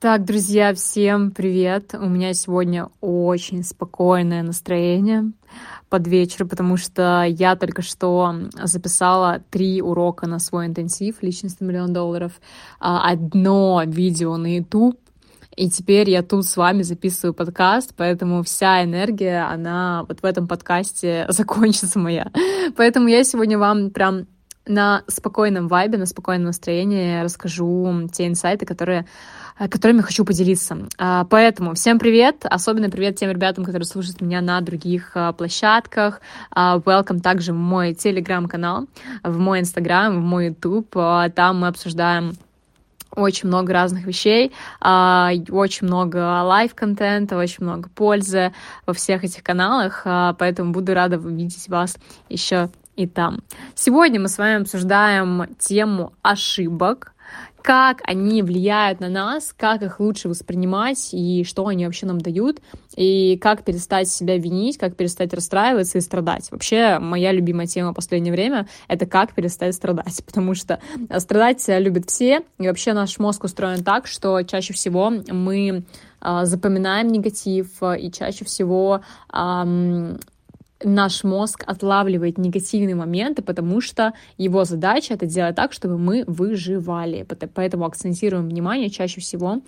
Так, друзья, всем привет! У меня сегодня очень спокойное настроение под вечер, потому что я только что записала три урока на свой интенсив «Личностный миллион долларов», а, одно видео на YouTube, и теперь я тут с вами записываю подкаст, поэтому вся энергия, она вот в этом подкасте закончится моя. Поэтому я сегодня вам прям на спокойном вайбе, на спокойном настроении расскажу те инсайты, которые которыми хочу поделиться. А, поэтому всем привет, особенно привет тем ребятам, которые слушают меня на других а, площадках. Welcome также в мой телеграм-канал, в мой инстаграм, в мой ютуб. Там мы обсуждаем очень много разных вещей, очень много live-контента, очень много пользы во всех этих каналах, поэтому буду рада видеть вас еще и там. Сегодня мы с вами обсуждаем тему ошибок, как они влияют на нас, как их лучше воспринимать и что они вообще нам дают, и как перестать себя винить, как перестать расстраиваться и страдать. Вообще, моя любимая тема в последнее время — это как перестать страдать, потому что страдать любят все, и вообще наш мозг устроен так, что чаще всего мы а, запоминаем негатив, и чаще всего наш мозг отлавливает негативные моменты, потому что его задача это делать так, чтобы мы выживали. Поэтому акцентируем внимание чаще всего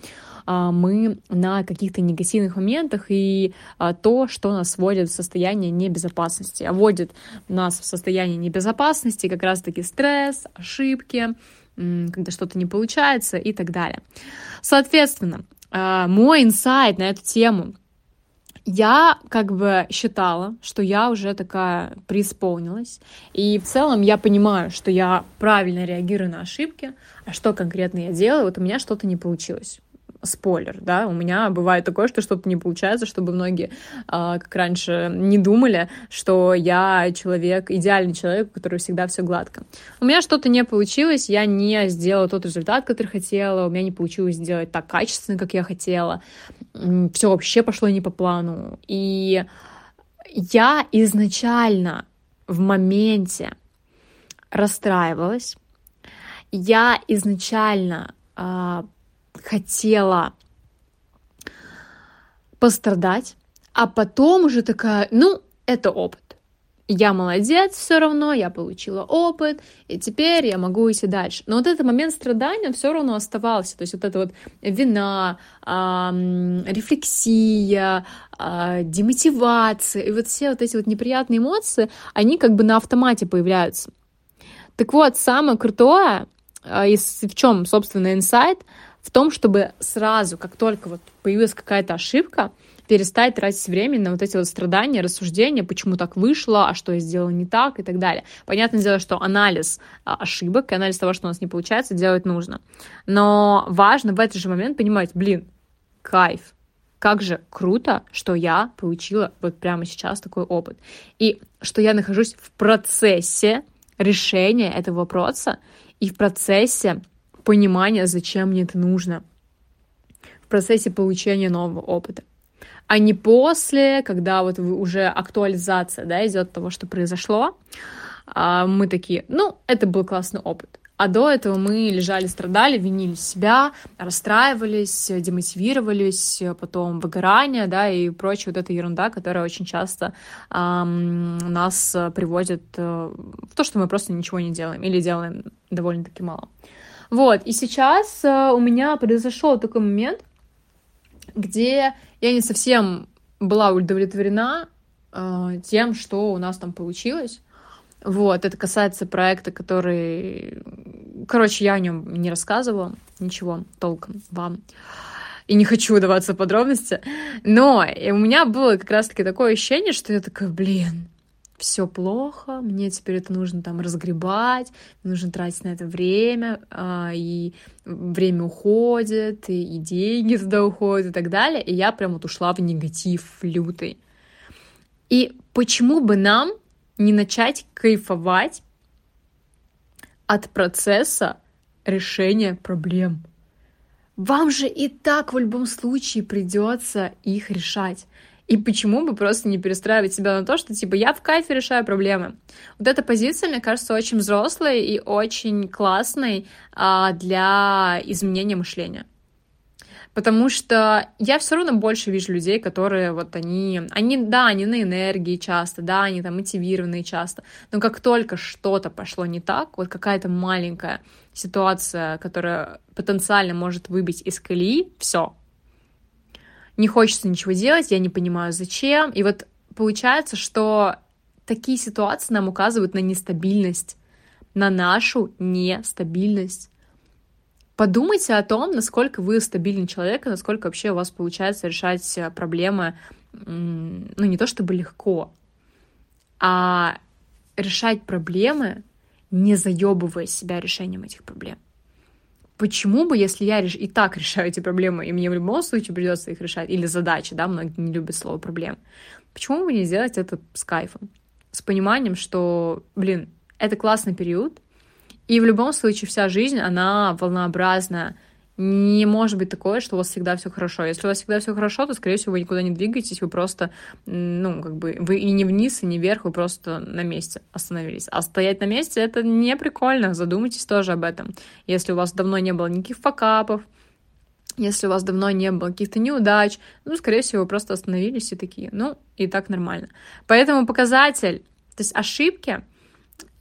а, мы на каких-то негативных моментах и а, то, что нас вводит в состояние небезопасности. А вводит нас в состояние небезопасности как раз-таки стресс, ошибки, когда что-то не получается и так далее. Соответственно, а, мой инсайт на эту тему — я как бы считала, что я уже такая преисполнилась. И в целом я понимаю, что я правильно реагирую на ошибки, а что конкретно я делаю, вот у меня что-то не получилось спойлер, да, у меня бывает такое, что что-то не получается, чтобы многие, а, как раньше, не думали, что я человек, идеальный человек, у которого всегда все гладко. У меня что-то не получилось, я не сделала тот результат, который хотела, у меня не получилось сделать так качественно, как я хотела, все вообще пошло не по плану, и я изначально в моменте расстраивалась, я изначально а, хотела пострадать, а потом уже такая, ну, это опыт. Я молодец все равно, я получила опыт, и теперь я могу идти дальше. Но вот этот момент страдания, все равно оставался. То есть вот эта вот вина, эм, рефлексия, э, демотивация, и вот все вот эти вот неприятные эмоции, они как бы на автомате появляются. Так вот, самое крутое, э, в чем, собственно, инсайт — в том, чтобы сразу, как только вот появилась какая-то ошибка, перестать тратить время на вот эти вот страдания, рассуждения, почему так вышло, а что я сделала не так и так далее. Понятное дело, что анализ а, ошибок и анализ того, что у нас не получается, делать нужно. Но важно в этот же момент понимать, блин, кайф, как же круто, что я получила вот прямо сейчас такой опыт. И что я нахожусь в процессе решения этого вопроса и в процессе понимания, зачем мне это нужно в процессе получения нового опыта. А не после, когда вот уже актуализация да, идет того, что произошло, а мы такие, ну, это был классный опыт. А до этого мы лежали, страдали, винили себя, расстраивались, демотивировались, потом выгорание, да, и прочая вот эта ерунда, которая очень часто эм, нас приводит э, в то, что мы просто ничего не делаем или делаем довольно-таки мало. Вот, и сейчас э, у меня произошел такой момент, где я не совсем была удовлетворена э, тем, что у нас там получилось. Вот, это касается проекта, который... Короче, я о нем не рассказывала, ничего толком вам. И не хочу удаваться в подробности. Но у меня было как раз-таки такое ощущение, что я такая, блин, все плохо, мне теперь это нужно там разгребать, нужно тратить на это время, а, и время уходит, и, и деньги туда уходят и так далее. И я прям вот ушла в негатив лютый. И почему бы нам не начать кайфовать от процесса решения проблем? Вам же и так в любом случае придется их решать. И почему бы просто не перестраивать себя на то, что типа я в кайфе решаю проблемы. Вот эта позиция, мне кажется, очень взрослой и очень классной а, для изменения мышления. Потому что я все равно больше вижу людей, которые вот они, они, да, они на энергии часто, да, они там мотивированные часто, но как только что-то пошло не так, вот какая-то маленькая ситуация, которая потенциально может выбить из колеи, все. Не хочется ничего делать, я не понимаю, зачем. И вот получается, что такие ситуации нам указывают на нестабильность, на нашу нестабильность. Подумайте о том, насколько вы стабильный человек, и насколько вообще у вас получается решать э, проблемы, ну, не то чтобы легко, а решать проблемы, не заебывая себя решением этих проблем. Почему бы, если я реш... и так решаю эти проблемы, и мне в любом случае придется их решать, или задачи, да, многие не любят слово проблем, почему бы не сделать это с кайфом? С пониманием, что, блин, это классный период, и в любом случае вся жизнь, она волнообразная. Не может быть такое, что у вас всегда все хорошо. Если у вас всегда все хорошо, то, скорее всего, вы никуда не двигаетесь, вы просто, ну, как бы, вы и не вниз, и не вверх, вы просто на месте остановились. А стоять на месте — это не прикольно, задумайтесь тоже об этом. Если у вас давно не было никаких факапов, если у вас давно не было каких-то неудач, ну, скорее всего, вы просто остановились и такие, ну, и так нормально. Поэтому показатель, то есть ошибки —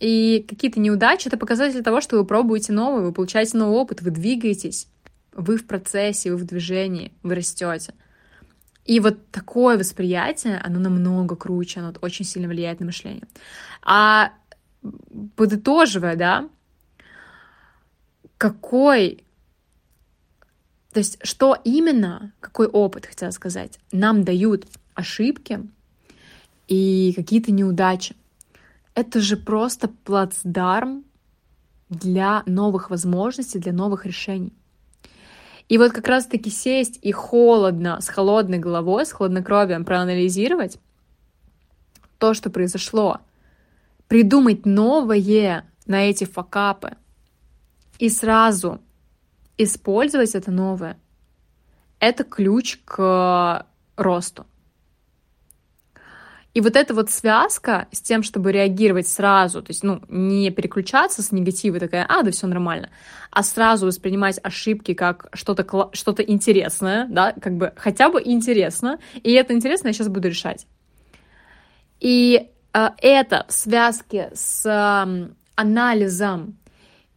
и какие-то неудачи — это показатель того, что вы пробуете новое, вы получаете новый опыт, вы двигаетесь, вы в процессе, вы в движении, вы растете. И вот такое восприятие, оно намного круче, оно очень сильно влияет на мышление. А подытоживая, да, какой, то есть что именно, какой опыт, хотела сказать, нам дают ошибки и какие-то неудачи это же просто плацдарм для новых возможностей, для новых решений. И вот как раз-таки сесть и холодно, с холодной головой, с хладнокровием проанализировать то, что произошло, придумать новое на эти факапы. И сразу использовать это новое, это ключ к росту. И вот эта вот связка с тем, чтобы реагировать сразу, то есть, ну, не переключаться с негатива, такая, а, да все нормально, а сразу воспринимать ошибки как что-то что интересное, да, как бы хотя бы интересно, и это интересно я сейчас буду решать. И э, это в связке с э, анализом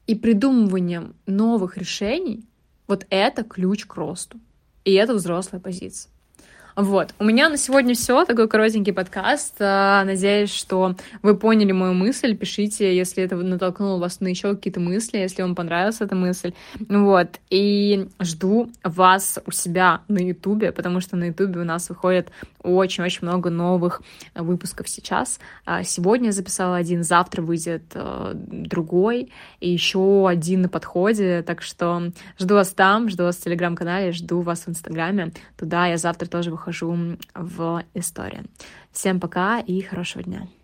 и придумыванием новых решений, вот это ключ к росту. И это взрослая позиция. Вот. У меня на сегодня все. Такой коротенький подкаст. А, надеюсь, что вы поняли мою мысль. Пишите, если это натолкнуло вас на еще какие-то мысли, если вам понравилась эта мысль. Вот. И жду вас у себя на Ютубе, потому что на Ютубе у нас выходит очень-очень много новых выпусков сейчас. А, сегодня я записала один, завтра выйдет а, другой, и еще один на подходе. Так что жду вас там, жду вас в Телеграм-канале, жду вас в Инстаграме. Туда я завтра тоже выхожу в историю. Всем пока и хорошего дня.